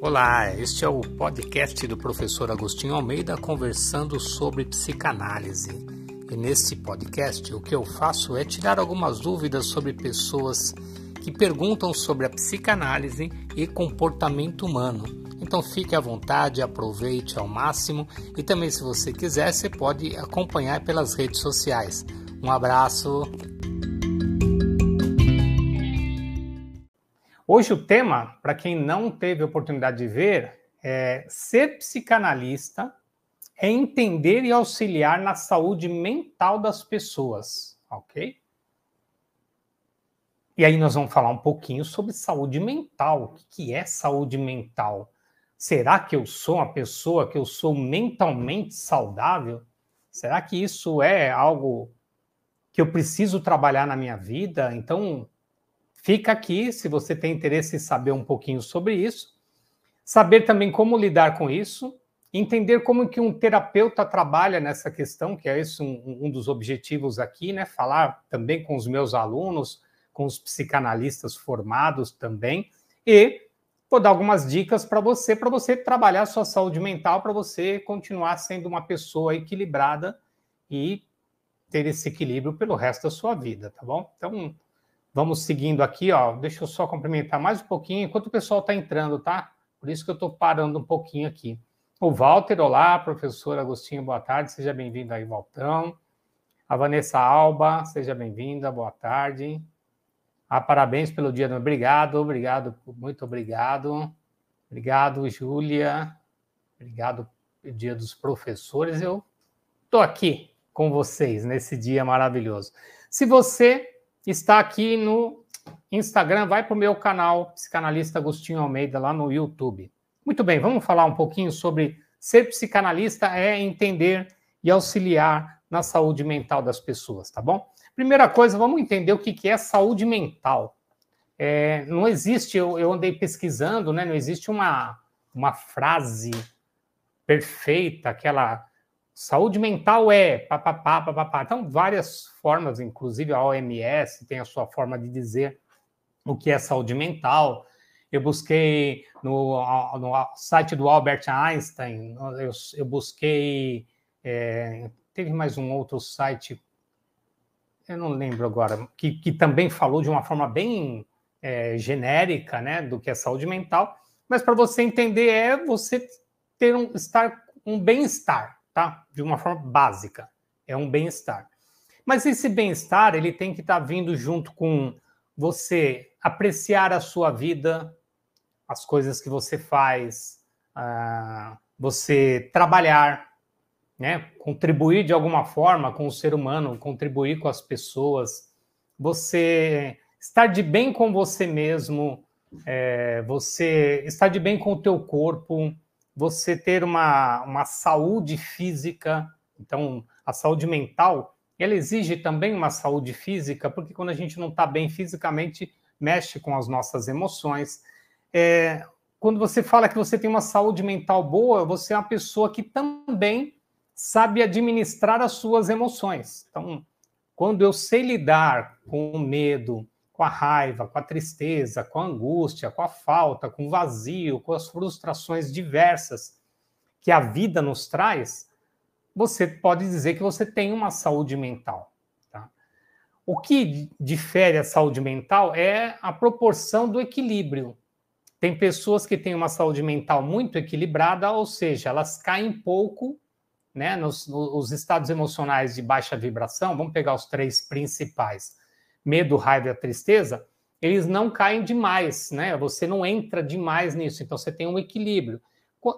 Olá, este é o podcast do professor Agostinho Almeida conversando sobre psicanálise. E neste podcast o que eu faço é tirar algumas dúvidas sobre pessoas que perguntam sobre a psicanálise e comportamento humano. Então fique à vontade, aproveite ao máximo e também se você quiser você pode acompanhar pelas redes sociais. Um abraço. Hoje o tema, para quem não teve oportunidade de ver, é ser psicanalista é entender e auxiliar na saúde mental das pessoas, ok? E aí nós vamos falar um pouquinho sobre saúde mental. O que é saúde mental? Será que eu sou uma pessoa que eu sou mentalmente saudável? Será que isso é algo que eu preciso trabalhar na minha vida? Então, Fica aqui se você tem interesse em saber um pouquinho sobre isso, saber também como lidar com isso, entender como que um terapeuta trabalha nessa questão, que é esse um, um dos objetivos aqui, né? Falar também com os meus alunos, com os psicanalistas formados também, e vou dar algumas dicas para você, para você trabalhar a sua saúde mental, para você continuar sendo uma pessoa equilibrada e ter esse equilíbrio pelo resto da sua vida, tá bom? Então, Vamos seguindo aqui, ó. Deixa eu só cumprimentar mais um pouquinho enquanto o pessoal está entrando, tá? Por isso que eu estou parando um pouquinho aqui. O Walter, olá, professor Agostinho, boa tarde, seja bem-vindo aí, Valtão. A Vanessa Alba, seja bem-vinda, boa tarde. Ah, parabéns pelo dia, obrigado, obrigado, muito obrigado. Obrigado, Júlia. Obrigado dia dos professores. Eu estou aqui com vocês nesse dia maravilhoso. Se você está aqui no Instagram, vai para o meu canal, Psicanalista Agostinho Almeida, lá no YouTube. Muito bem, vamos falar um pouquinho sobre ser psicanalista é entender e auxiliar na saúde mental das pessoas, tá bom? Primeira coisa, vamos entender o que é saúde mental. É, não existe, eu, eu, andei pesquisando, né? Não existe uma, uma frase perfeita, aquela Saúde mental é papapá, papapá. Então, várias formas, inclusive a OMS tem a sua forma de dizer o que é saúde mental. Eu busquei no, no site do Albert Einstein, eu, eu busquei. É, teve mais um outro site, eu não lembro agora, que, que também falou de uma forma bem é, genérica né, do que é saúde mental. Mas para você entender, é você ter um, estar um bem-estar tá? De uma forma básica, é um bem-estar. Mas esse bem-estar, ele tem que estar tá vindo junto com você apreciar a sua vida, as coisas que você faz, uh, você trabalhar, né? contribuir de alguma forma com o ser humano, contribuir com as pessoas, você estar de bem com você mesmo, é, você estar de bem com o teu corpo, você ter uma, uma saúde física, então a saúde mental, ela exige também uma saúde física, porque quando a gente não está bem fisicamente, mexe com as nossas emoções. É, quando você fala que você tem uma saúde mental boa, você é uma pessoa que também sabe administrar as suas emoções. Então, quando eu sei lidar com o medo, com a raiva, com a tristeza, com a angústia, com a falta, com o vazio, com as frustrações diversas que a vida nos traz, você pode dizer que você tem uma saúde mental. Tá? O que difere a saúde mental é a proporção do equilíbrio. Tem pessoas que têm uma saúde mental muito equilibrada, ou seja, elas caem pouco né, nos, nos estados emocionais de baixa vibração. Vamos pegar os três principais medo, raiva e tristeza, eles não caem demais, né? Você não entra demais nisso, então você tem um equilíbrio.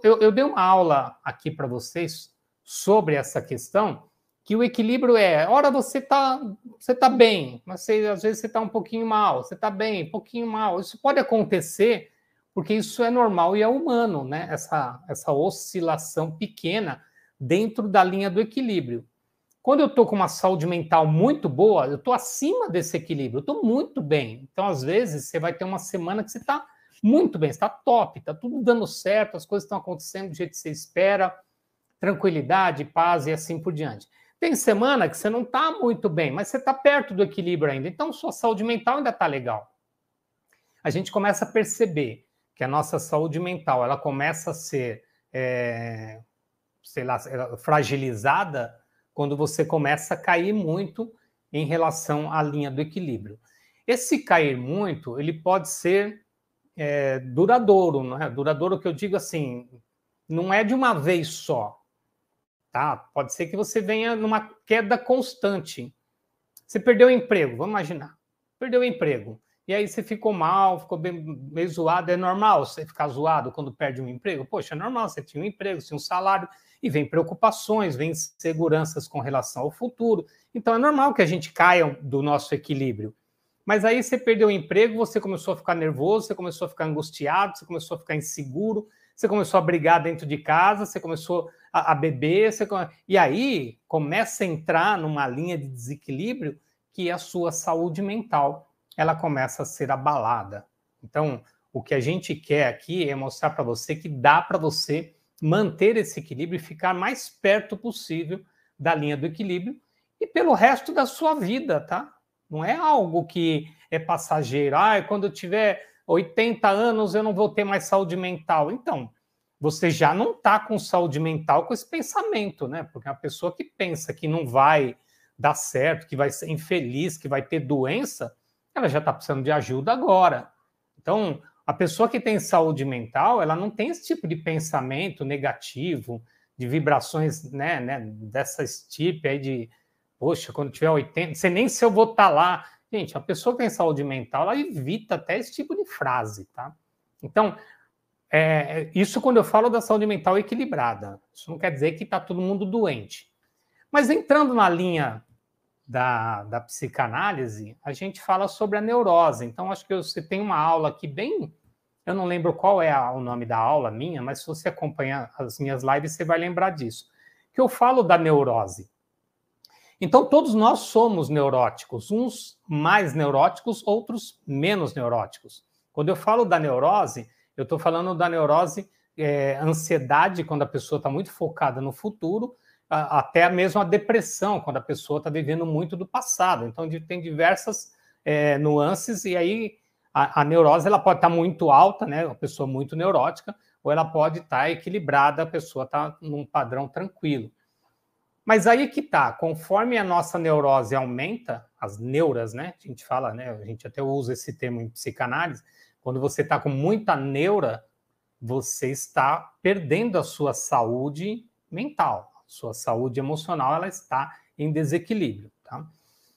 Eu, eu dei uma aula aqui para vocês sobre essa questão, que o equilíbrio é, ora você tá, você tá bem, mas você, às vezes você está um pouquinho mal, você está bem, um pouquinho mal. Isso pode acontecer porque isso é normal e é humano, né? Essa, essa oscilação pequena dentro da linha do equilíbrio. Quando eu estou com uma saúde mental muito boa, eu estou acima desse equilíbrio, eu estou muito bem. Então, às vezes, você vai ter uma semana que você está muito bem, está top, está tudo dando certo, as coisas estão acontecendo do jeito que você espera, tranquilidade, paz e assim por diante. Tem semana que você não está muito bem, mas você está perto do equilíbrio ainda, então sua saúde mental ainda está legal. A gente começa a perceber que a nossa saúde mental ela começa a ser, é, sei lá, fragilizada quando você começa a cair muito em relação à linha do equilíbrio. Esse cair muito, ele pode ser é, duradouro, não é? Duradouro que eu digo assim, não é de uma vez só, tá? Pode ser que você venha numa queda constante. Você perdeu o emprego, vamos imaginar. Perdeu o emprego. E aí você ficou mal, ficou bem, meio zoado. É normal você ficar zoado quando perde um emprego? Poxa, é normal, você tinha um emprego, tinha um salário, e vem preocupações, vem seguranças com relação ao futuro. Então é normal que a gente caia do nosso equilíbrio. Mas aí você perdeu o emprego, você começou a ficar nervoso, você começou a ficar angustiado, você começou a ficar inseguro, você começou a brigar dentro de casa, você começou a, a beber, você, e aí começa a entrar numa linha de desequilíbrio que a sua saúde mental ela começa a ser abalada. Então, o que a gente quer aqui é mostrar para você que dá para você manter esse equilíbrio e ficar mais perto possível da linha do equilíbrio e pelo resto da sua vida, tá? Não é algo que é passageiro. Ah, quando eu tiver 80 anos eu não vou ter mais saúde mental. Então, você já não está com saúde mental com esse pensamento, né? Porque a pessoa que pensa que não vai dar certo, que vai ser infeliz, que vai ter doença, ela já está precisando de ajuda agora. Então, a pessoa que tem saúde mental, ela não tem esse tipo de pensamento negativo, de vibrações, né, né dessa tipo aí de, poxa, quando tiver 80, sei nem se eu vou estar tá lá. Gente, a pessoa que tem saúde mental, ela evita até esse tipo de frase, tá? Então, é, isso quando eu falo da saúde mental equilibrada. Isso não quer dizer que está todo mundo doente. Mas entrando na linha da, da psicanálise, a gente fala sobre a neurose. Então, acho que você tem uma aula aqui bem eu não lembro qual é a, o nome da aula minha, mas se você acompanhar as minhas lives, você vai lembrar disso. Que eu falo da neurose. Então, todos nós somos neuróticos, uns mais neuróticos, outros menos neuróticos. Quando eu falo da neurose, eu estou falando da neurose, é, ansiedade, quando a pessoa está muito focada no futuro, a, até mesmo a depressão, quando a pessoa está vivendo muito do passado. Então, tem diversas é, nuances, e aí a, a neurose ela pode estar tá muito alta, né? Uma pessoa muito neurótica, ou ela pode estar tá equilibrada, a pessoa está num padrão tranquilo. Mas aí que tá, conforme a nossa neurose aumenta, as neuras, né? A gente fala, né? A gente até usa esse termo em psicanálise. Quando você está com muita neura, você está perdendo a sua saúde mental, sua saúde emocional, ela está em desequilíbrio, tá?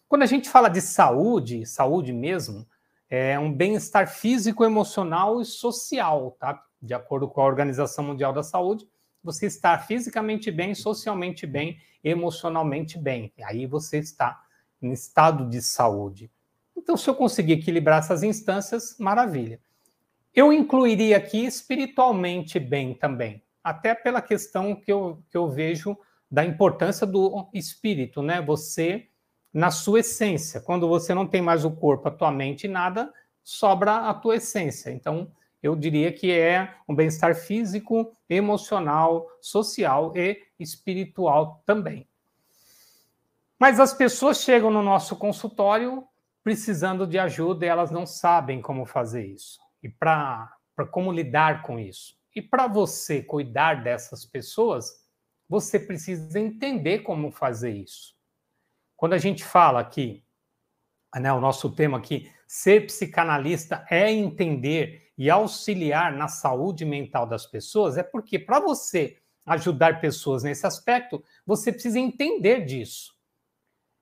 Quando a gente fala de saúde, saúde mesmo, é um bem-estar físico, emocional e social, tá? De acordo com a Organização Mundial da Saúde, você está fisicamente bem, socialmente bem, emocionalmente bem. E aí você está em estado de saúde. Então, se eu conseguir equilibrar essas instâncias, maravilha. Eu incluiria aqui espiritualmente bem também, até pela questão que eu, que eu vejo da importância do espírito, né? Você na sua essência. Quando você não tem mais o corpo, a tua mente nada, sobra a tua essência. Então, eu diria que é um bem-estar físico, emocional, social e espiritual também. Mas as pessoas chegam no nosso consultório precisando de ajuda e elas não sabem como fazer isso. E para como lidar com isso. E para você cuidar dessas pessoas, você precisa entender como fazer isso. Quando a gente fala aqui, né, o nosso tema aqui, ser psicanalista é entender e auxiliar na saúde mental das pessoas, é porque para você ajudar pessoas nesse aspecto, você precisa entender disso.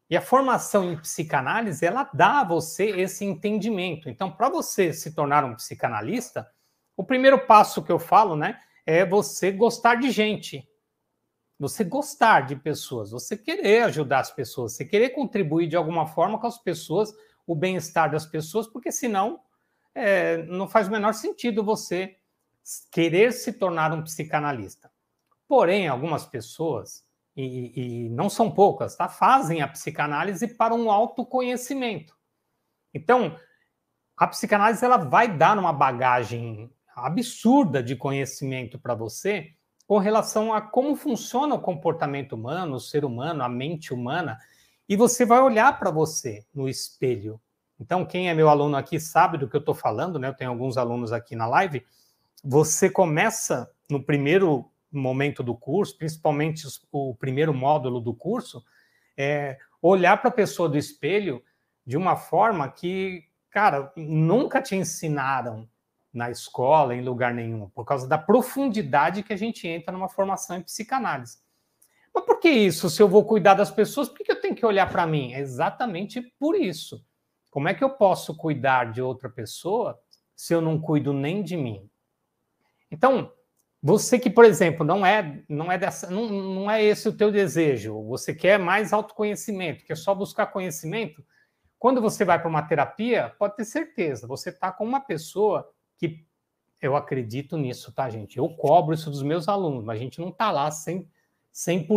E a formação em psicanálise, ela dá a você esse entendimento. Então, para você se tornar um psicanalista, o primeiro passo que eu falo, né, é você gostar de gente você gostar de pessoas, você querer ajudar as pessoas, você querer contribuir de alguma forma com as pessoas, o bem-estar das pessoas, porque senão é, não faz o menor sentido você querer se tornar um psicanalista. Porém, algumas pessoas, e, e não são poucas, tá, fazem a psicanálise para um autoconhecimento. Então, a psicanálise ela vai dar uma bagagem absurda de conhecimento para você com relação a como funciona o comportamento humano, o ser humano, a mente humana, e você vai olhar para você no espelho. Então, quem é meu aluno aqui sabe do que eu estou falando, né? Eu tenho alguns alunos aqui na live. você começa no primeiro momento do curso, principalmente o primeiro módulo do curso, é olhar para a pessoa do espelho de uma forma que, cara, nunca te ensinaram na escola, em lugar nenhum, por causa da profundidade que a gente entra numa formação em psicanálise. Mas por que isso? Se eu vou cuidar das pessoas, por que eu tenho que olhar para mim? É exatamente por isso. Como é que eu posso cuidar de outra pessoa se eu não cuido nem de mim? Então, você que, por exemplo, não é não é dessa, não, não é esse o teu desejo, você quer mais autoconhecimento, quer só buscar conhecimento, quando você vai para uma terapia, pode ter certeza, você está com uma pessoa que eu acredito nisso, tá, gente? Eu cobro isso dos meus alunos, mas a gente não está lá 100%,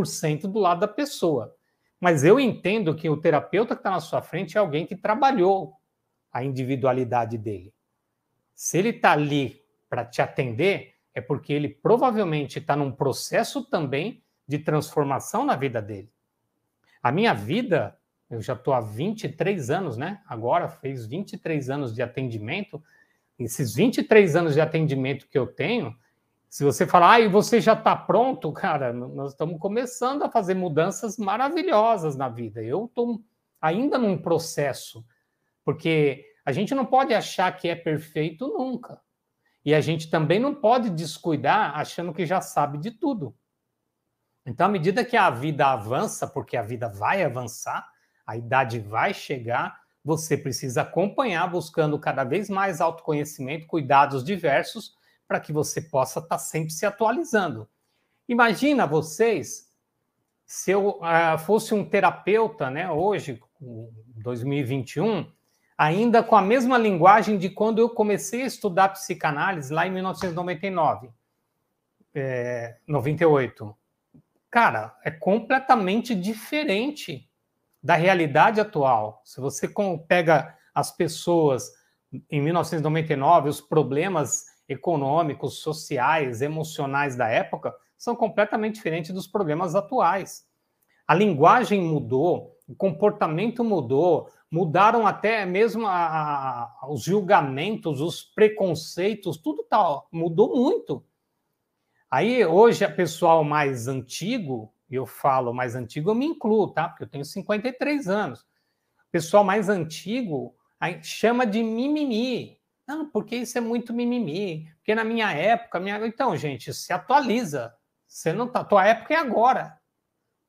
100 do lado da pessoa. Mas eu entendo que o terapeuta que está na sua frente é alguém que trabalhou a individualidade dele. Se ele está ali para te atender, é porque ele provavelmente está num processo também de transformação na vida dele. A minha vida, eu já estou há 23 anos, né? Agora fez 23 anos de atendimento. Esses 23 anos de atendimento que eu tenho, se você falar, ah, e você já está pronto, cara, nós estamos começando a fazer mudanças maravilhosas na vida. Eu estou ainda num processo, porque a gente não pode achar que é perfeito nunca. E a gente também não pode descuidar achando que já sabe de tudo. Então, à medida que a vida avança, porque a vida vai avançar, a idade vai chegar, você precisa acompanhar, buscando cada vez mais autoconhecimento, cuidados diversos, para que você possa estar tá sempre se atualizando. Imagina vocês se eu uh, fosse um terapeuta, né, hoje, 2021, ainda com a mesma linguagem de quando eu comecei a estudar psicanálise lá em 1999, é, 98. Cara, é completamente diferente da realidade atual. Se você pega as pessoas em 1999, os problemas econômicos, sociais, emocionais da época são completamente diferentes dos problemas atuais. A linguagem mudou, o comportamento mudou, mudaram até mesmo a, a, os julgamentos, os preconceitos, tudo tal, mudou muito. Aí hoje, a pessoal mais antigo, eu falo mais antigo, eu me incluo, tá? Porque eu tenho 53 anos. O pessoal mais antigo chama de mimimi. Não, porque isso é muito mimimi. Porque na minha época, minha... então, gente, se atualiza. Você não tá, tua época é agora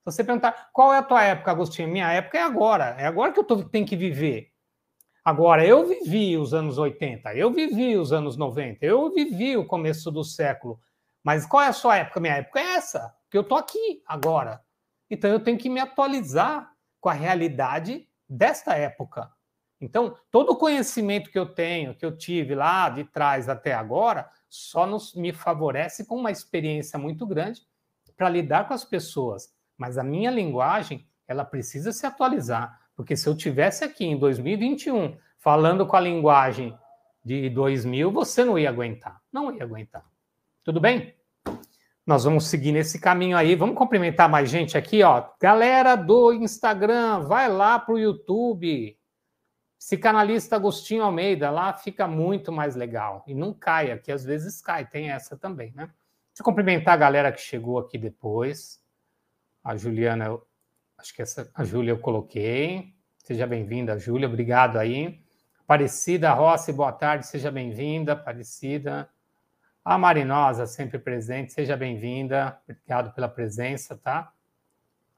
você perguntar qual é a tua época, Agostinho, minha época é agora. É agora que eu tô, tenho que viver. Agora, eu vivi os anos 80, eu vivi os anos 90, eu vivi o começo do século. Mas qual é a sua época? Minha época é essa, que eu tô aqui agora. Então eu tenho que me atualizar com a realidade desta época. Então, todo o conhecimento que eu tenho, que eu tive lá de trás até agora, só nos, me favorece com uma experiência muito grande para lidar com as pessoas. Mas a minha linguagem, ela precisa se atualizar, porque se eu tivesse aqui em 2021 falando com a linguagem de 2000, você não ia aguentar, não ia aguentar. Tudo bem? Nós vamos seguir nesse caminho aí. Vamos cumprimentar mais gente aqui, ó. Galera do Instagram, vai lá para o YouTube. Psicanalista Agostinho Almeida, lá fica muito mais legal. E não caia, que às vezes cai, tem essa também, né? Deixa eu cumprimentar a galera que chegou aqui depois. A Juliana, eu, acho que essa, a Júlia eu coloquei. Seja bem-vinda, Júlia, obrigado aí. Aparecida Rossi, boa tarde, seja bem-vinda, Aparecida. A Marinosa, sempre presente, seja bem-vinda, obrigado pela presença, tá?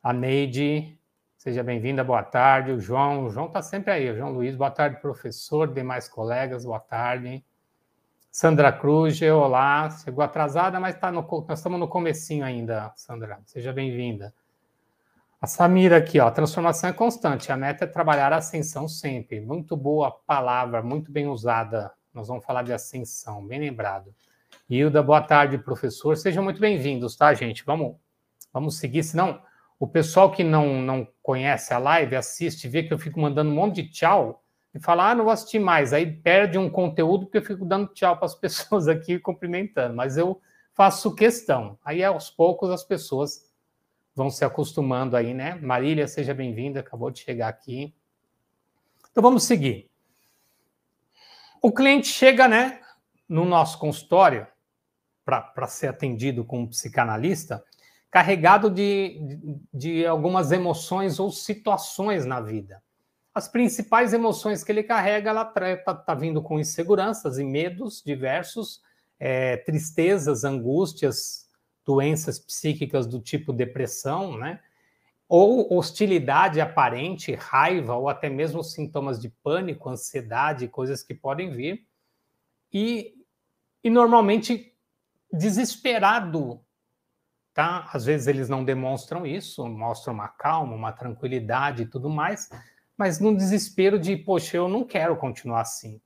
A Neide, seja bem-vinda, boa tarde. O João, o João está sempre aí, o João Luiz, boa tarde, professor, demais colegas, boa tarde. Sandra Cruz, olá, chegou atrasada, mas tá no, nós estamos no comecinho ainda, Sandra, seja bem-vinda. A Samira aqui, ó, transformação é constante, a meta é trabalhar a ascensão sempre. Muito boa palavra, muito bem usada. Nós vamos falar de ascensão, bem lembrado. Hilda, boa tarde, professor. Sejam muito bem-vindos, tá, gente? Vamos, vamos seguir, senão o pessoal que não, não conhece a live, assiste, vê que eu fico mandando um monte de tchau e falar, ah, não vou assistir mais. Aí perde um conteúdo porque eu fico dando tchau para as pessoas aqui cumprimentando. Mas eu faço questão. Aí aos poucos as pessoas vão se acostumando aí, né? Marília, seja bem-vinda, acabou de chegar aqui. Então vamos seguir. O cliente chega, né, no nosso consultório para ser atendido com um psicanalista carregado de, de, algumas emoções ou situações na vida. As principais emoções que ele carrega, ela está tá vindo com inseguranças e medos diversos, é, tristezas, angústias, doenças psíquicas do tipo depressão, né? Ou hostilidade aparente, raiva, ou até mesmo sintomas de pânico, ansiedade, coisas que podem vir. E, e normalmente desesperado tá? Às vezes eles não demonstram isso, mostram uma calma, uma tranquilidade e tudo mais, mas no desespero de, poxa, eu não quero continuar assim.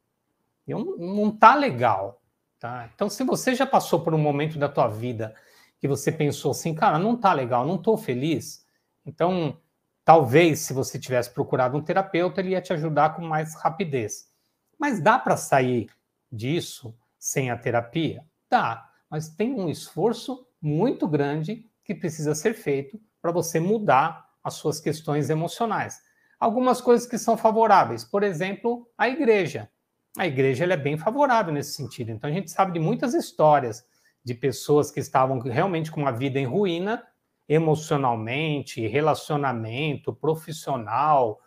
Eu, não tá legal, tá? Então, se você já passou por um momento da tua vida que você pensou assim, cara, não tá legal, não tô feliz, então talvez se você tivesse procurado um terapeuta, ele ia te ajudar com mais rapidez. Mas dá para sair disso sem a terapia? Dá, mas tem um esforço muito grande que precisa ser feito para você mudar as suas questões emocionais. Algumas coisas que são favoráveis, por exemplo, a igreja. A igreja é bem favorável nesse sentido. Então a gente sabe de muitas histórias de pessoas que estavam realmente com uma vida em ruína, emocionalmente, relacionamento, profissional,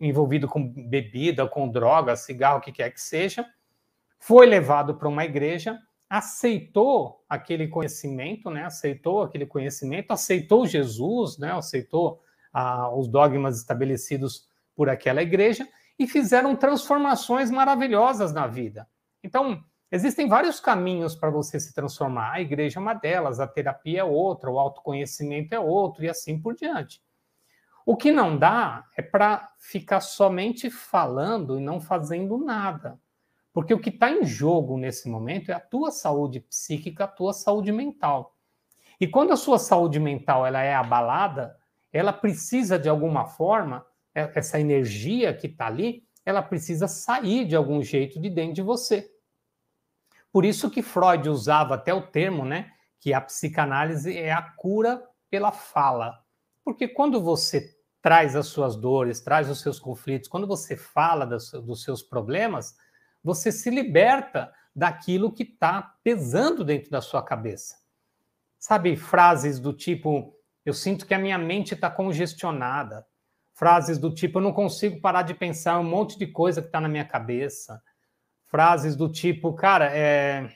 envolvido com bebida, com droga, cigarro, o que quer que seja, foi levado para uma igreja aceitou aquele conhecimento, né? Aceitou aquele conhecimento, aceitou Jesus, né? Aceitou ah, os dogmas estabelecidos por aquela igreja e fizeram transformações maravilhosas na vida. Então, existem vários caminhos para você se transformar. A igreja é uma delas, a terapia é outra, o autoconhecimento é outro e assim por diante. O que não dá é para ficar somente falando e não fazendo nada. Porque o que está em jogo nesse momento é a tua saúde psíquica, a tua saúde mental. E quando a sua saúde mental ela é abalada, ela precisa de alguma forma, é, essa energia que está ali, ela precisa sair de algum jeito de dentro de você. Por isso que Freud usava até o termo, né, que a psicanálise é a cura pela fala. Porque quando você traz as suas dores, traz os seus conflitos, quando você fala dos, dos seus problemas, você se liberta daquilo que está pesando dentro da sua cabeça. Sabe, frases do tipo: eu sinto que a minha mente está congestionada. Frases do tipo: eu não consigo parar de pensar um monte de coisa que está na minha cabeça. Frases do tipo: cara, é.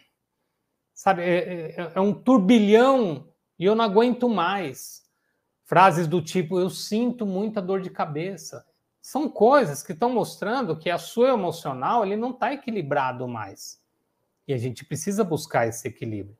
Sabe, é, é, é um turbilhão e eu não aguento mais. Frases do tipo: eu sinto muita dor de cabeça são coisas que estão mostrando que a sua emocional ele não está equilibrado mais. E a gente precisa buscar esse equilíbrio.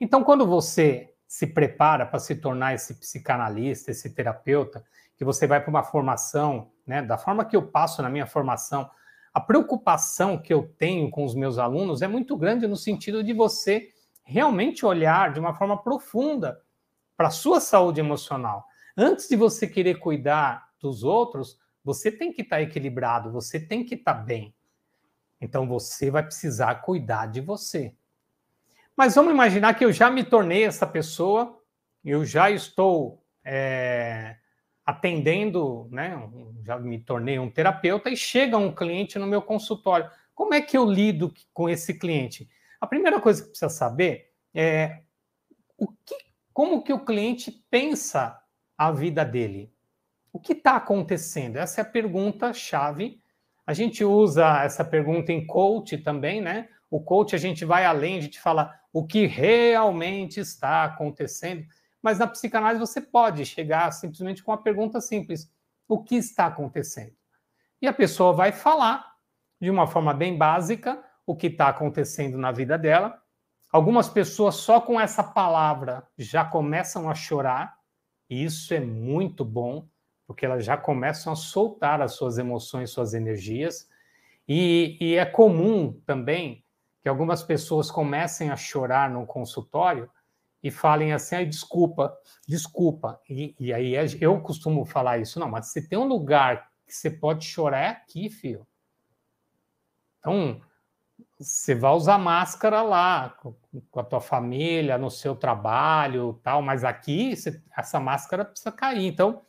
Então, quando você se prepara para se tornar esse psicanalista, esse terapeuta, que você vai para uma formação, né, da forma que eu passo na minha formação, a preocupação que eu tenho com os meus alunos é muito grande no sentido de você realmente olhar de uma forma profunda para a sua saúde emocional. Antes de você querer cuidar dos outros, você tem que estar tá equilibrado, você tem que estar tá bem. Então você vai precisar cuidar de você. Mas vamos imaginar que eu já me tornei essa pessoa, eu já estou é, atendendo, né? Já me tornei um terapeuta e chega um cliente no meu consultório. Como é que eu lido com esse cliente? A primeira coisa que precisa saber é o que, como que o cliente pensa a vida dele. O que está acontecendo? Essa é a pergunta chave. A gente usa essa pergunta em coach também, né? O coach a gente vai além, a gente fala o que realmente está acontecendo, mas na psicanálise você pode chegar simplesmente com uma pergunta simples: o que está acontecendo? E a pessoa vai falar de uma forma bem básica o que está acontecendo na vida dela. Algumas pessoas só com essa palavra já começam a chorar, e isso é muito bom porque elas já começam a soltar as suas emoções, suas energias. E, e é comum também que algumas pessoas comecem a chorar no consultório e falem assim, desculpa, desculpa. E, e, aí eu costumo falar isso, não, mas se tem um lugar que você pode chorar é aqui, filho. Então, você vai usar máscara lá, com, com a tua família, no seu trabalho, tal, mas aqui você, essa máscara precisa cair. Então,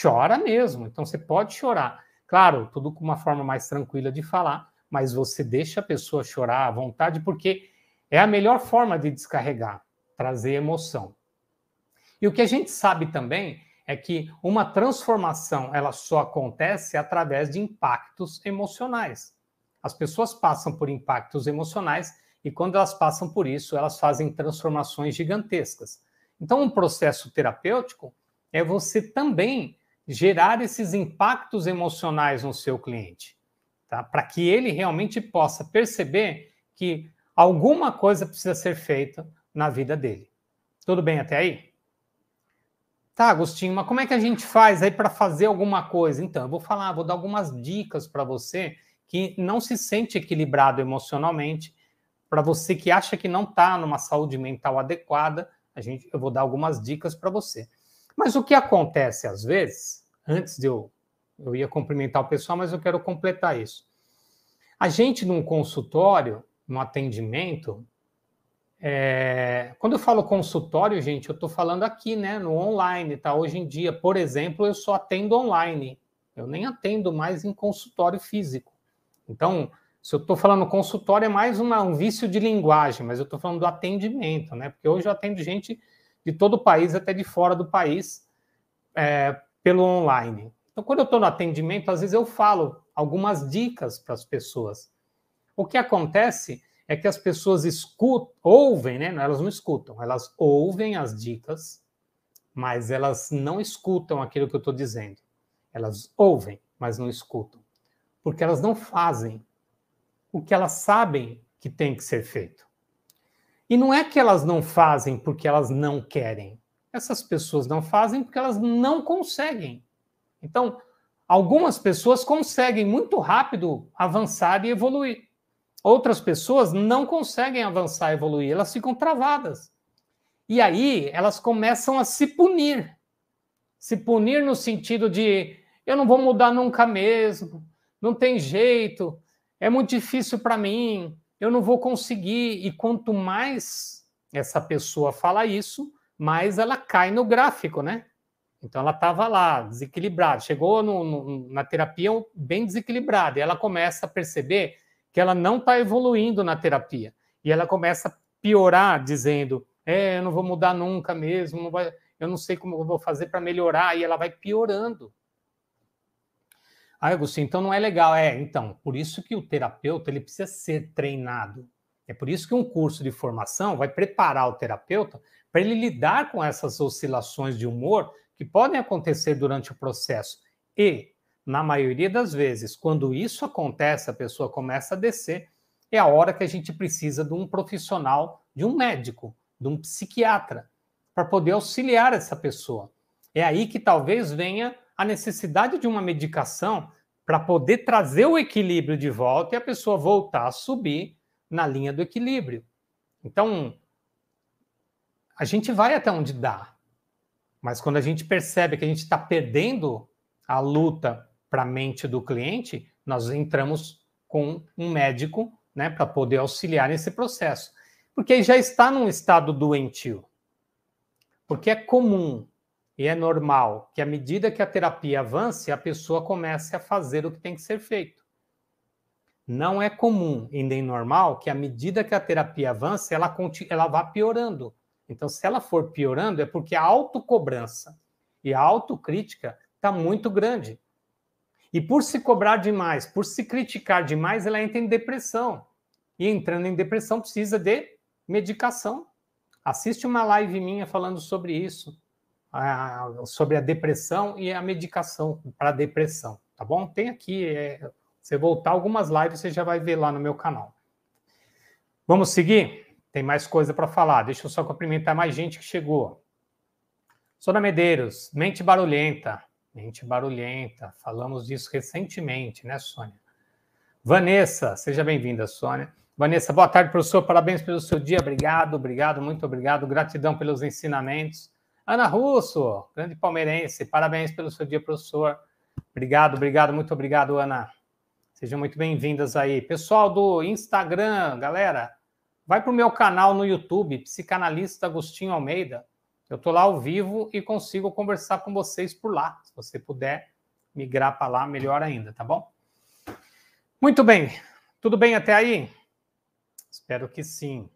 chora mesmo. Então você pode chorar. Claro, tudo com uma forma mais tranquila de falar, mas você deixa a pessoa chorar à vontade, porque é a melhor forma de descarregar, trazer emoção. E o que a gente sabe também é que uma transformação ela só acontece através de impactos emocionais. As pessoas passam por impactos emocionais e quando elas passam por isso, elas fazem transformações gigantescas. Então, um processo terapêutico é você também gerar esses impactos emocionais no seu cliente, tá? Para que ele realmente possa perceber que alguma coisa precisa ser feita na vida dele. Tudo bem até aí? Tá, Agostinho, mas como é que a gente faz aí para fazer alguma coisa? Então, eu vou falar, vou dar algumas dicas para você que não se sente equilibrado emocionalmente, para você que acha que não está numa saúde mental adequada, a gente, eu vou dar algumas dicas para você. Mas o que acontece às vezes, antes de eu, eu ia cumprimentar o pessoal, mas eu quero completar isso. A gente num consultório, no atendimento, é, quando eu falo consultório, gente, eu estou falando aqui, né, no online, tá? Hoje em dia, por exemplo, eu só atendo online. Eu nem atendo mais em consultório físico. Então, se eu estou falando consultório, é mais uma, um vício de linguagem, mas eu estou falando do atendimento, né? Porque hoje eu atendo gente de todo o país, até de fora do país, é, pelo online. Então, quando eu estou no atendimento, às vezes eu falo algumas dicas para as pessoas. O que acontece é que as pessoas escutam, ouvem, né? Elas não escutam, elas ouvem as dicas, mas elas não escutam aquilo que eu estou dizendo. Elas ouvem, mas não escutam. Porque elas não fazem o que elas sabem que tem que ser feito. E não é que elas não fazem porque elas não querem. Essas pessoas não fazem porque elas não conseguem. Então, algumas pessoas conseguem muito rápido avançar e evoluir. Outras pessoas não conseguem avançar e evoluir, elas ficam travadas. E aí elas começam a se punir. Se punir no sentido de eu não vou mudar nunca mesmo, não tem jeito, é muito difícil para mim, eu não vou conseguir. E quanto mais essa pessoa fala isso, mais ela cai no gráfico, né? Então ela estava lá, desequilibrada, chegou no, no, na terapia bem desequilibrada, e ela começa a perceber que ela não está evoluindo na terapia. E ela começa a piorar, dizendo: É, eu não vou mudar nunca mesmo, não vai, eu não sei como eu vou fazer para melhorar, e ela vai piorando. Ah, Agostinho, então não é legal. É, então, por isso que o terapeuta ele precisa ser treinado. É por isso que um curso de formação vai preparar o terapeuta para ele lidar com essas oscilações de humor que podem acontecer durante o processo e na maioria das vezes, quando isso acontece, a pessoa começa a descer, é a hora que a gente precisa de um profissional, de um médico, de um psiquiatra, para poder auxiliar essa pessoa. É aí que talvez venha a necessidade de uma medicação para poder trazer o equilíbrio de volta e a pessoa voltar a subir na linha do equilíbrio. Então, a gente vai até onde dá. Mas quando a gente percebe que a gente está perdendo a luta para a mente do cliente, nós entramos com um médico né, para poder auxiliar nesse processo. Porque já está num estado doentio. Porque é comum e é normal que, à medida que a terapia avance, a pessoa comece a fazer o que tem que ser feito. Não é comum e nem normal que, à medida que a terapia avance, ela, ela vá piorando. Então, se ela for piorando, é porque a autocobrança e a autocrítica está muito grande. E por se cobrar demais, por se criticar demais, ela entra em depressão. E entrando em depressão precisa de medicação. Assiste uma live minha falando sobre isso, sobre a depressão e a medicação para a depressão, tá bom? Tem aqui, é, você voltar algumas lives, você já vai ver lá no meu canal. Vamos seguir? Tem mais coisa para falar. Deixa eu só cumprimentar mais gente que chegou. Sônia Medeiros, mente barulhenta. Mente barulhenta. Falamos disso recentemente, né, Sônia? Vanessa, seja bem-vinda, Sônia. Vanessa, boa tarde, professor. Parabéns pelo seu dia. Obrigado, obrigado, muito obrigado. Gratidão pelos ensinamentos. Ana Russo, grande palmeirense, parabéns pelo seu dia, professor. Obrigado, obrigado, muito obrigado, Ana. Sejam muito bem-vindas aí. Pessoal do Instagram, galera, vai para o meu canal no YouTube, Psicanalista Agostinho Almeida. Eu estou lá ao vivo e consigo conversar com vocês por lá. Se você puder migrar para lá, melhor ainda, tá bom? Muito bem. Tudo bem até aí? Espero que sim.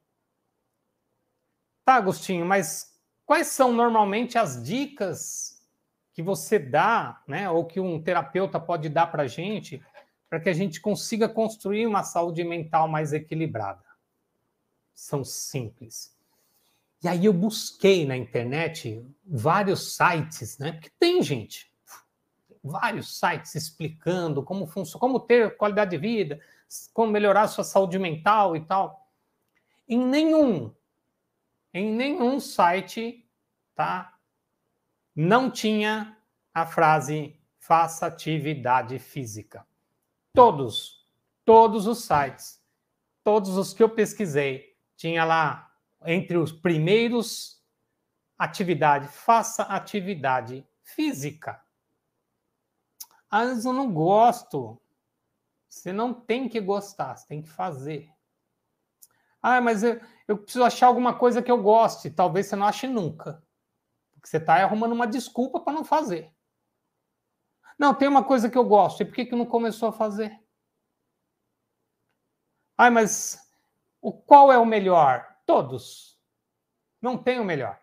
Tá, Agostinho, mas quais são normalmente as dicas que você dá, né, ou que um terapeuta pode dar para a gente, para que a gente consiga construir uma saúde mental mais equilibrada? São simples. E aí eu busquei na internet vários sites, né? Porque tem gente, vários sites explicando como funciona, como ter qualidade de vida, como melhorar sua saúde mental e tal. Em nenhum, em nenhum site, tá? Não tinha a frase faça atividade física. Todos, todos os sites, todos os que eu pesquisei, tinha lá entre os primeiros atividade, faça atividade física. Vezes eu não gosto. Você não tem que gostar, você tem que fazer. Ah, mas eu, eu preciso achar alguma coisa que eu goste. Talvez você não ache nunca. Porque você está arrumando uma desculpa para não fazer. Não, tem uma coisa que eu gosto. E por que, que não começou a fazer? Ah, mas o qual é o melhor? Todos. Não tem o melhor.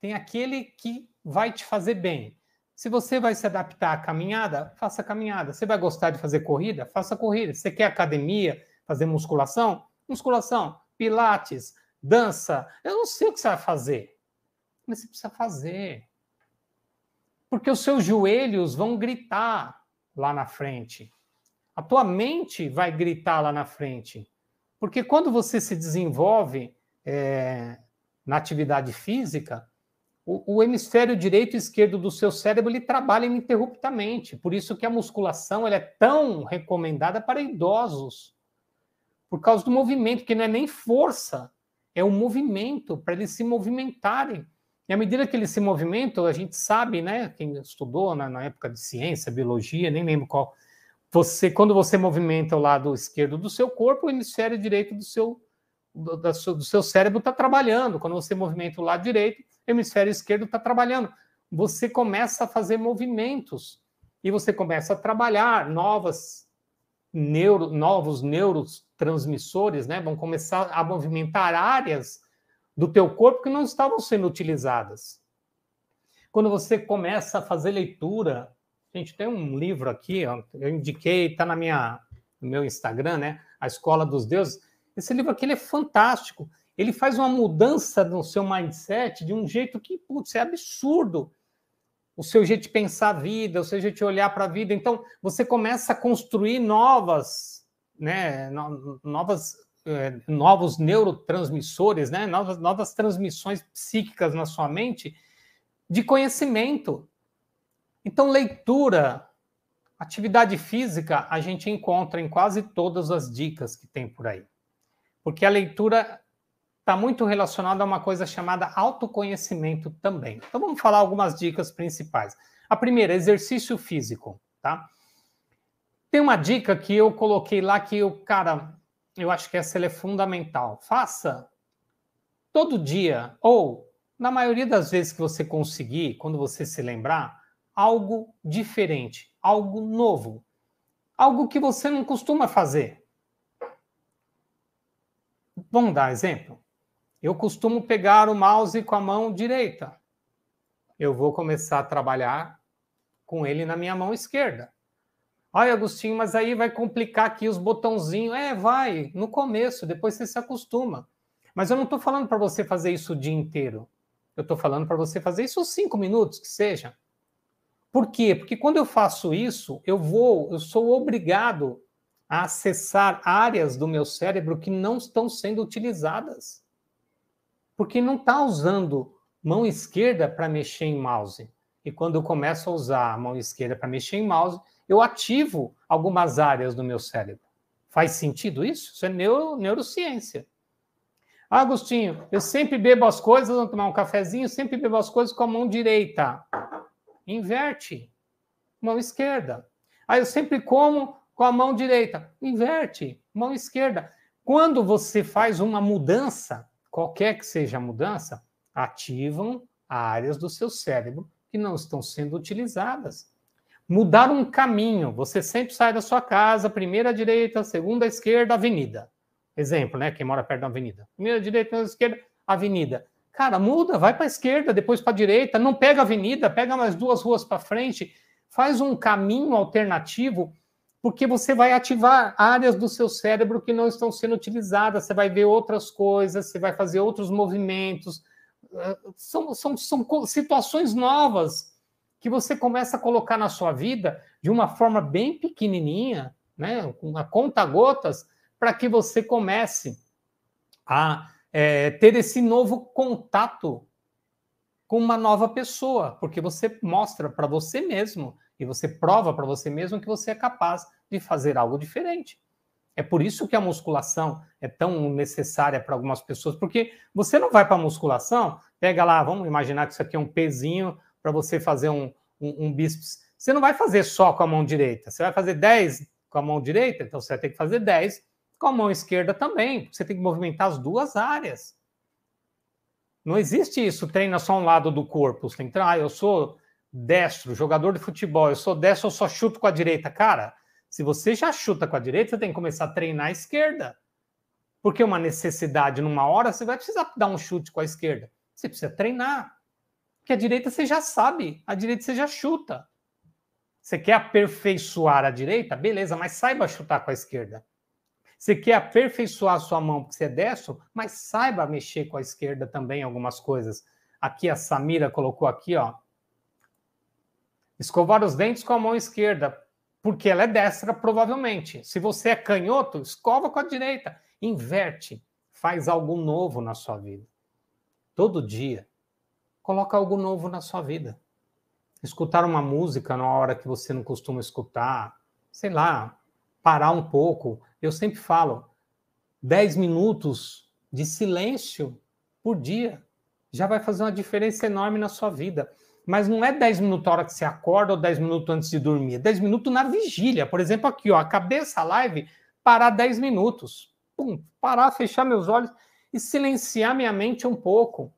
Tem aquele que vai te fazer bem. Se você vai se adaptar à caminhada, faça caminhada. Você vai gostar de fazer corrida? Faça corrida. Você quer academia, fazer musculação? Musculação, pilates, dança. Eu não sei o que você vai fazer, mas você precisa fazer. Porque os seus joelhos vão gritar lá na frente. A tua mente vai gritar lá na frente. Porque quando você se desenvolve é, na atividade física, o, o, hemisfério direito e esquerdo do seu cérebro ele trabalha ininterruptamente. Por isso que a musculação ela é tão recomendada para idosos. Por causa do movimento, que não é nem força, é o movimento, para eles se movimentarem. E à medida que eles se movimentam, a gente sabe, né? Quem estudou na, na época de ciência, biologia, nem lembro qual. Você, quando você movimenta o lado esquerdo do seu corpo, o hemisfério direito do seu do, do seu cérebro está trabalhando. Quando você movimenta o lado direito, o hemisfério esquerdo está trabalhando. Você começa a fazer movimentos e você começa a trabalhar novas neuro, novos neurotransmissores, né? Vão começar a movimentar áreas do teu corpo que não estavam sendo utilizadas. Quando você começa a fazer leitura, gente, tem um livro aqui, ó, eu indiquei, está na minha no meu Instagram, né? A Escola dos Deuses esse livro aqui é fantástico. Ele faz uma mudança no seu mindset de um jeito que, putz, é absurdo. O seu jeito de pensar a vida, o seu jeito de olhar para a vida. Então, você começa a construir novas, né, novas, é, novos neurotransmissores, né, novas, novas transmissões psíquicas na sua mente de conhecimento. Então, leitura, atividade física, a gente encontra em quase todas as dicas que tem por aí porque a leitura está muito relacionada a uma coisa chamada autoconhecimento também. Então vamos falar algumas dicas principais. A primeira, exercício físico, tá? Tem uma dica que eu coloquei lá que eu, cara, eu acho que essa é fundamental. Faça todo dia ou na maioria das vezes que você conseguir, quando você se lembrar, algo diferente, algo novo, algo que você não costuma fazer. Vamos dar exemplo? Eu costumo pegar o mouse com a mão direita. Eu vou começar a trabalhar com ele na minha mão esquerda. Ai, Agostinho, mas aí vai complicar aqui os botãozinhos. É, vai, no começo, depois você se acostuma. Mas eu não estou falando para você fazer isso o dia inteiro. Eu estou falando para você fazer isso cinco minutos, que seja. Por quê? Porque quando eu faço isso, eu vou, eu sou obrigado a acessar áreas do meu cérebro que não estão sendo utilizadas. Porque não está usando mão esquerda para mexer em mouse. E quando eu começo a usar a mão esquerda para mexer em mouse, eu ativo algumas áreas do meu cérebro. Faz sentido isso? Isso é neuro, neurociência. Ah, Agostinho, eu sempre bebo as coisas, vou tomar um cafezinho, sempre bebo as coisas com a mão direita. Inverte. Mão esquerda. Ah, eu sempre como com a mão direita. Inverte, mão esquerda. Quando você faz uma mudança, qualquer que seja a mudança, ativam áreas do seu cérebro que não estão sendo utilizadas. Mudar um caminho. Você sempre sai da sua casa, primeira direita, segunda esquerda, avenida. Exemplo, né? Quem mora perto da avenida. Primeira direita, segunda esquerda, avenida. Cara, muda, vai para a esquerda, depois para a direita, não pega a avenida, pega mais duas ruas para frente, faz um caminho alternativo, porque você vai ativar áreas do seu cérebro que não estão sendo utilizadas, você vai ver outras coisas, você vai fazer outros movimentos. Eh, são, são, são situações novas que você começa a colocar na sua vida de uma forma bem pequenininha, né, com a conta gotas, para que você comece a é, ter esse novo contato com uma nova pessoa, porque você mostra para você mesmo e você prova para você mesmo que você é capaz de fazer algo diferente. É por isso que a musculação é tão necessária para algumas pessoas, porque você não vai para a musculação, pega lá, vamos imaginar que isso aqui é um pezinho para você fazer um, um, um bíceps. Você não vai fazer só com a mão direita, você vai fazer 10 com a mão direita, então você vai ter que fazer 10 com a mão esquerda também. Você tem que movimentar as duas áreas. Não existe isso, treina só um lado do corpo. Você tem que ah, eu sou destro, jogador de futebol, eu sou destro, eu só chuto com a direita. Cara, se você já chuta com a direita, você tem que começar a treinar a esquerda. Porque uma necessidade, numa hora, você vai precisar dar um chute com a esquerda. Você precisa treinar. Porque a direita você já sabe, a direita você já chuta. Você quer aperfeiçoar a direita? Beleza, mas saiba chutar com a esquerda. Você quer aperfeiçoar a sua mão porque você é destro, mas saiba mexer com a esquerda também algumas coisas. Aqui a Samira colocou aqui, ó. Escovar os dentes com a mão esquerda, porque ela é destra, provavelmente. Se você é canhoto, escova com a direita. Inverte. Faz algo novo na sua vida. Todo dia. Coloca algo novo na sua vida. Escutar uma música na hora que você não costuma escutar. Sei lá, parar um pouco. Eu sempre falo, 10 minutos de silêncio por dia já vai fazer uma diferença enorme na sua vida. Mas não é 10 minutos na hora que você acorda ou 10 minutos antes de dormir, é 10 minutos na vigília. Por exemplo, aqui, ó, acabei essa live, parar 10 minutos. Pum, parar, fechar meus olhos e silenciar minha mente um pouco.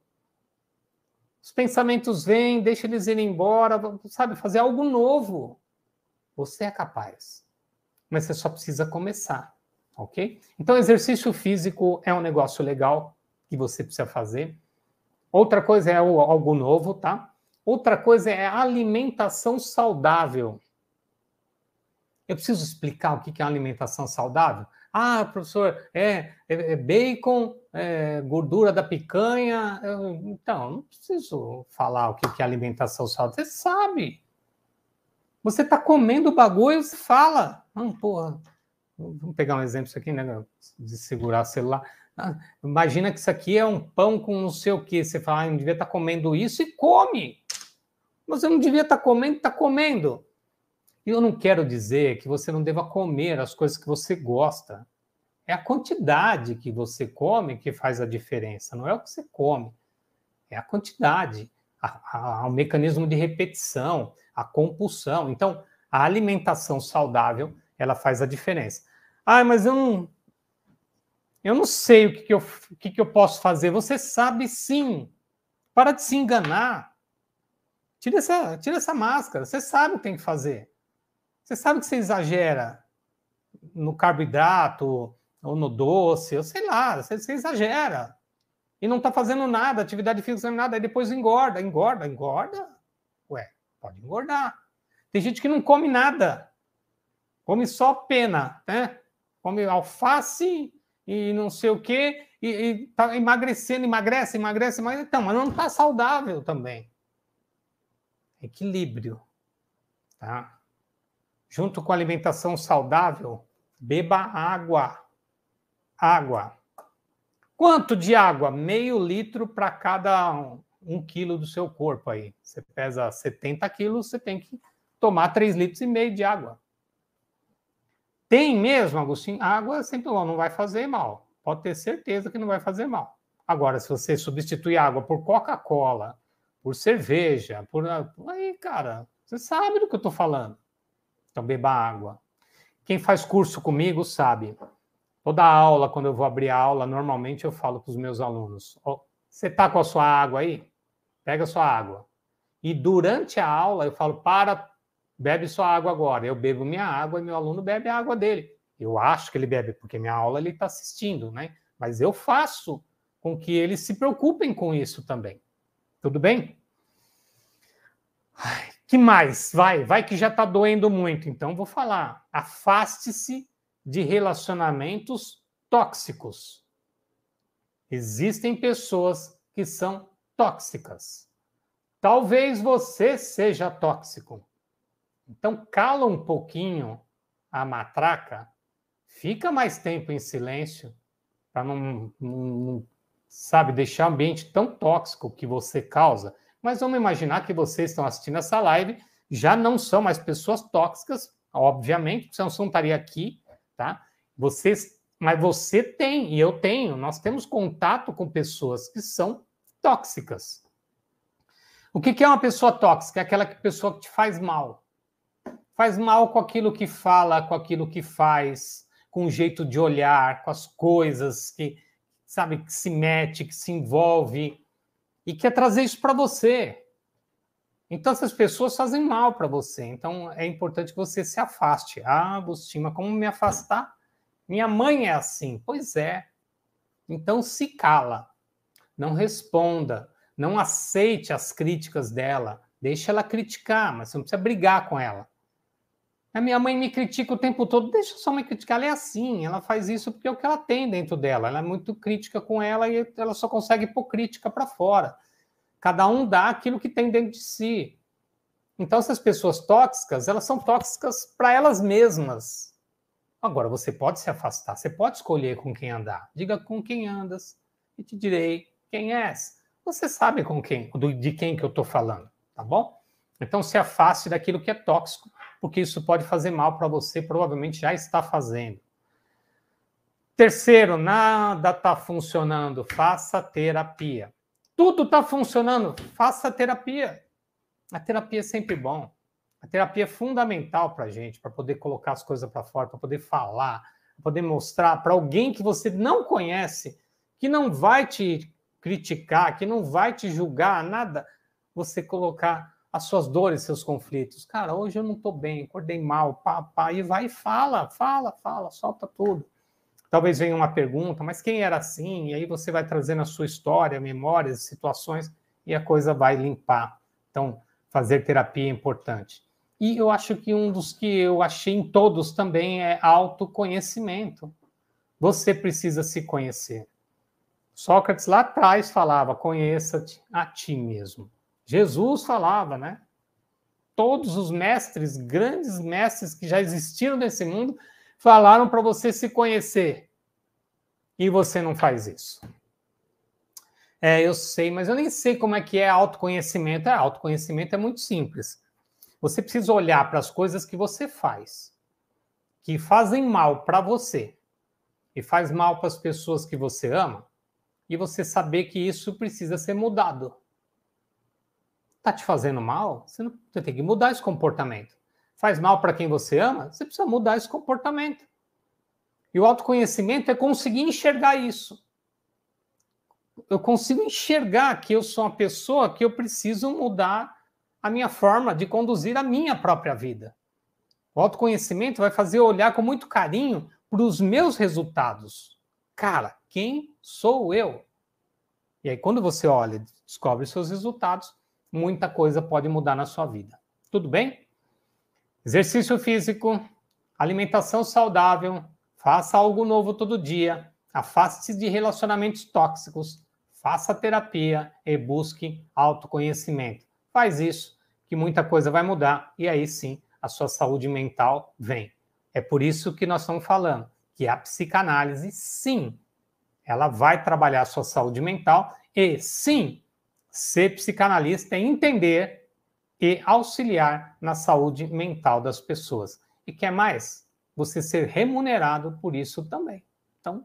Os pensamentos vêm, deixa eles irem embora, sabe? Fazer algo novo. Você é capaz mas você só precisa começar, ok? Então, exercício físico é um negócio legal que você precisa fazer. Outra coisa é algo novo, tá? Outra coisa é alimentação saudável. Eu preciso explicar o que é alimentação saudável? Ah, professor, é, é, é bacon, é gordura da picanha. Eu, então, não preciso falar o que é alimentação saudável. Você sabe. Você está comendo o bagulho e você fala. Ah, porra, vamos pegar um exemplo isso aqui, né? De segurar celular. Ah, imagina que isso aqui é um pão com não sei o que. Você fala, ah, não devia estar tá comendo isso e come. Você não devia estar tá comendo, está comendo. E eu não quero dizer que você não deva comer as coisas que você gosta. É a quantidade que você come que faz a diferença, não é o que você come. É a quantidade, a, a, o mecanismo de repetição a compulsão. Então, a alimentação saudável, ela faz a diferença. Ah, mas eu não, eu não sei o que, que, eu, o que, que eu posso fazer. Você sabe sim. Para de se enganar. Tira essa, tira essa máscara. Você sabe o que tem que fazer. Você sabe que você exagera no carboidrato ou no doce, eu sei lá, você, você exagera. E não está fazendo nada, atividade física, nada, aí depois engorda, engorda, engorda. Ué, pode engordar. Tem gente que não come nada, come só pena, né? Come alface e não sei o quê, e, e tá emagrecendo, emagrece, emagrece, mas então, mas não está saudável também. Equilíbrio, tá? Junto com alimentação saudável, beba água. Água. Quanto de água? Meio litro para cada um quilo do seu corpo aí. Você pesa 70 quilos, você tem que tomar 3 litros e meio de água. Tem mesmo, Agostinho? Água sempre não vai fazer mal. Pode ter certeza que não vai fazer mal. Agora, se você substituir água por Coca-Cola, por cerveja, por. Aí, cara, você sabe do que eu estou falando. Então, beba água. Quem faz curso comigo sabe. Toda aula, quando eu vou abrir a aula, normalmente eu falo para os meus alunos: oh, você está com a sua água aí? pega sua água. E durante a aula eu falo, para, bebe sua água agora. Eu bebo minha água e meu aluno bebe a água dele. Eu acho que ele bebe, porque minha aula ele está assistindo, né? Mas eu faço com que eles se preocupem com isso também. Tudo bem? Ai, que mais? Vai, vai que já está doendo muito. Então vou falar. Afaste-se de relacionamentos tóxicos. Existem pessoas que são tóxicas. Talvez você seja tóxico. Então cala um pouquinho a matraca, fica mais tempo em silêncio para não, não, sabe, deixar o ambiente tão tóxico que você causa. Mas vamos imaginar que vocês estão assistindo essa live, já não são mais pessoas tóxicas, obviamente, senão você não estaria aqui, tá? Vocês, mas você tem, e eu tenho, nós temos contato com pessoas que são tóxicas. O que é uma pessoa tóxica? É aquela pessoa que te faz mal. Faz mal com aquilo que fala, com aquilo que faz, com o jeito de olhar, com as coisas que, sabe, que se mete, que se envolve e quer trazer isso para você. Então, essas pessoas fazem mal para você. Então, é importante que você se afaste. Ah, Agostinho, como me afastar? Minha mãe é assim. Pois é. Então, se cala. Não responda. Não aceite as críticas dela. Deixa ela criticar, mas você não precisa brigar com ela. A minha mãe me critica o tempo todo. Deixa sua mãe criticar. Ela é assim. Ela faz isso porque é o que ela tem dentro dela. Ela é muito crítica com ela e ela só consegue pôr crítica para fora. Cada um dá aquilo que tem dentro de si. Então, essas pessoas tóxicas, elas são tóxicas para elas mesmas. Agora, você pode se afastar, você pode escolher com quem andar. Diga com quem andas e te direi quem és. Você sabe com quem, de quem que eu estou falando, tá bom? Então, se afaste daquilo que é tóxico porque isso pode fazer mal para você, provavelmente já está fazendo. Terceiro, nada está funcionando, faça terapia. Tudo está funcionando, faça terapia. A terapia é sempre bom. A terapia é fundamental para a gente, para poder colocar as coisas para fora, para poder falar, para poder mostrar para alguém que você não conhece, que não vai te criticar, que não vai te julgar, nada, você colocar as suas dores, seus conflitos. Cara, hoje eu não estou bem, acordei mal, pá, pá, e vai e fala, fala, fala, solta tudo. Talvez venha uma pergunta, mas quem era assim? E aí você vai trazendo a sua história, memórias, situações, e a coisa vai limpar. Então, fazer terapia é importante. E eu acho que um dos que eu achei em todos também é autoconhecimento. Você precisa se conhecer. Sócrates lá atrás falava: conheça-te a ti mesmo. Jesus falava, né? Todos os mestres, grandes mestres que já existiram nesse mundo, falaram para você se conhecer. E você não faz isso. É, eu sei, mas eu nem sei como é que é autoconhecimento. É, autoconhecimento é muito simples. Você precisa olhar para as coisas que você faz, que fazem mal para você e faz mal para as pessoas que você ama, e você saber que isso precisa ser mudado. Está te fazendo mal? Você, não, você tem que mudar esse comportamento. Faz mal para quem você ama? Você precisa mudar esse comportamento. E o autoconhecimento é conseguir enxergar isso. Eu consigo enxergar que eu sou uma pessoa que eu preciso mudar a minha forma de conduzir a minha própria vida. O autoconhecimento vai fazer eu olhar com muito carinho para os meus resultados. Cara, quem sou eu? E aí, quando você olha, descobre seus resultados, muita coisa pode mudar na sua vida. Tudo bem? Exercício físico, alimentação saudável, faça algo novo todo dia, afaste-se de relacionamentos tóxicos, faça terapia e busque autoconhecimento. Faz isso, que muita coisa vai mudar e aí sim a sua saúde mental vem. É por isso que nós estamos falando que a psicanálise, sim, ela vai trabalhar a sua saúde mental e sim, Ser psicanalista é entender e auxiliar na saúde mental das pessoas. E quer mais? Você ser remunerado por isso também. Então,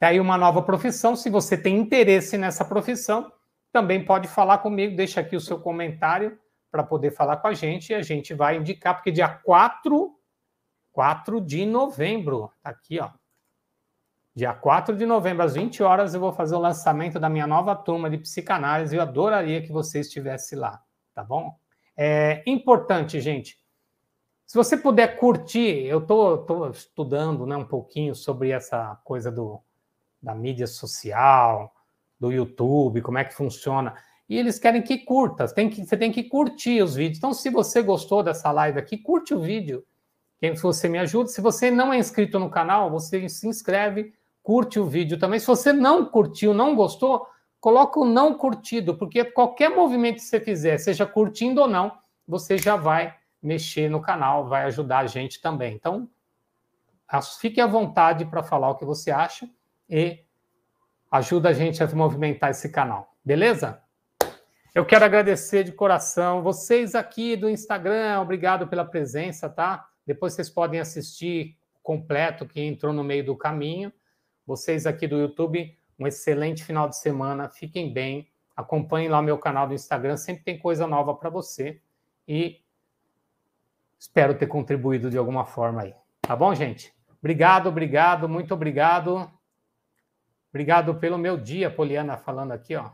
tá aí uma nova profissão. Se você tem interesse nessa profissão, também pode falar comigo. Deixa aqui o seu comentário para poder falar com a gente e a gente vai indicar, porque dia 4, 4 de novembro, tá aqui, ó. Dia 4 de novembro, às 20 horas, eu vou fazer o lançamento da minha nova turma de psicanálise. Eu adoraria que você estivesse lá, tá bom? É importante, gente. Se você puder curtir, eu estou estudando né, um pouquinho sobre essa coisa do, da mídia social, do YouTube, como é que funciona. E eles querem que curta, tem que, você tem que curtir os vídeos. Então, se você gostou dessa live aqui, curte o vídeo. Quem você me ajuda. Se você não é inscrito no canal, você se inscreve, curte o vídeo também. Se você não curtiu, não gostou, coloca o não curtido, porque qualquer movimento que você fizer, seja curtindo ou não, você já vai mexer no canal, vai ajudar a gente também. Então, fique à vontade para falar o que você acha e ajuda a gente a movimentar esse canal, beleza? Eu quero agradecer de coração vocês aqui do Instagram, obrigado pela presença, tá? Depois vocês podem assistir completo que entrou no meio do caminho. Vocês aqui do YouTube, um excelente final de semana, fiquem bem, acompanhem lá meu canal do Instagram, sempre tem coisa nova para você e espero ter contribuído de alguma forma aí. Tá bom, gente? Obrigado, obrigado, muito obrigado. Obrigado pelo meu dia, Poliana, falando aqui, ó.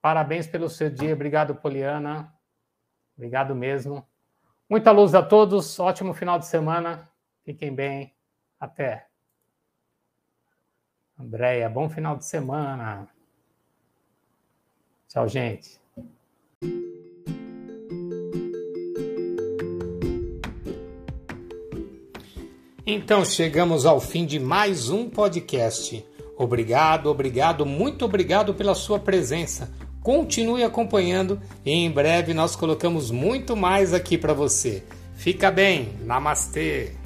Parabéns pelo seu dia, obrigado, Poliana. Obrigado mesmo. Muita luz a todos, ótimo final de semana. Fiquem bem. Até. Andréia, bom final de semana. Tchau, gente. Então chegamos ao fim de mais um podcast. Obrigado, obrigado, muito obrigado pela sua presença. Continue acompanhando e em breve nós colocamos muito mais aqui para você. Fica bem, namastê!